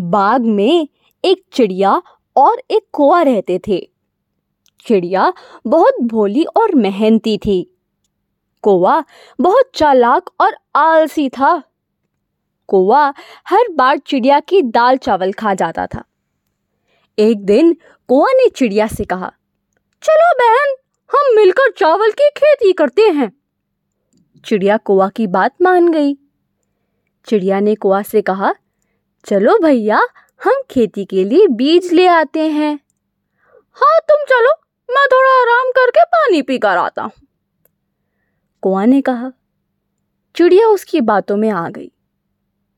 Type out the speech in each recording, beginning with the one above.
बाग में एक चिड़िया और एक कौआ रहते थे। चिड़िया बहुत भोली और मेहनती थी। कौआ बहुत चालाक और आलसी था। कौआ हर बार चिड़िया की दाल चावल खा जाता था। एक दिन कौआ ने चिड़िया से कहा, चलो बहन, हम मिलकर चावल की खेती करते हैं। चिड़िया कौआ की बात मान गई। चिड़िया ने कौआ से कहा चलो भैया, हम खेती के लिए बीज ले आते हैं। हाँ तुम चलो, मैं थोड़ा आराम करके पानी पी कर आता हूँ। कुआ ने कहा। चिड़िया उसकी बातों में आ गई।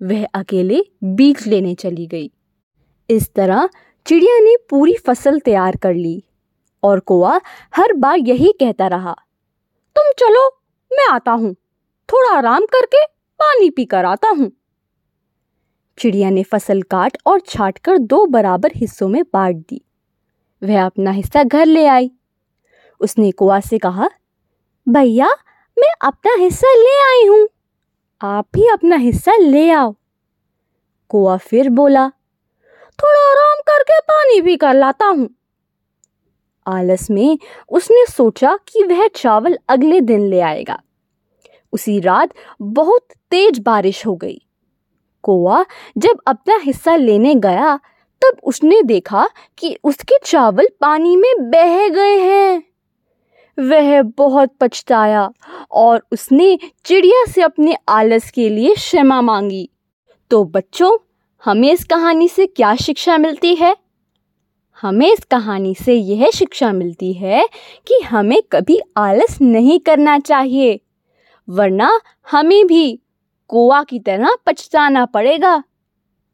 वह अकेले बीज लेने चली गई। इस तरह चिड़िया ने पूरी फ़सल तैयार कर ली और कौआ हर बार यही कहता रहा, तुम चलो, मैं आता हूँ। थोड़ा आराम करके पानी पी कर आता हूँ। चिड़िया ने फ़सल काट और छाट कर दो बराबर हिस्सों में बांट दी। वह अपना हिस्सा घर ले आई। उसने कुआ से कहा, भैया, मैं अपना हिस्सा ले आई हूँ। आप भी अपना हिस्सा ले आओ। कुआ फिर बोला, थोड़ा आराम करके पानी भी कर लाता हूँ। आलस में उसने सोचा कि वह चावल अगले दिन ले आएगा। उसी रात बहुत तेज बारिश हो गई। कोआ जब अपना हिस्सा लेने गया, तब उसने देखा कि उसके चावल पानी में बह गए हैं। वह बहुत पछताया और उसने चिड़िया से अपने आलस के लिए क्षमा मांगी। तो बच्चों, हमें इस कहानी से क्या शिक्षा मिलती है? हमें इस कहानी से यह शिक्षा मिलती है कि हमें कभी आलस नहीं करना चाहिए, वरना हमें भी कोआ की तरह पछताना पड़ेगा।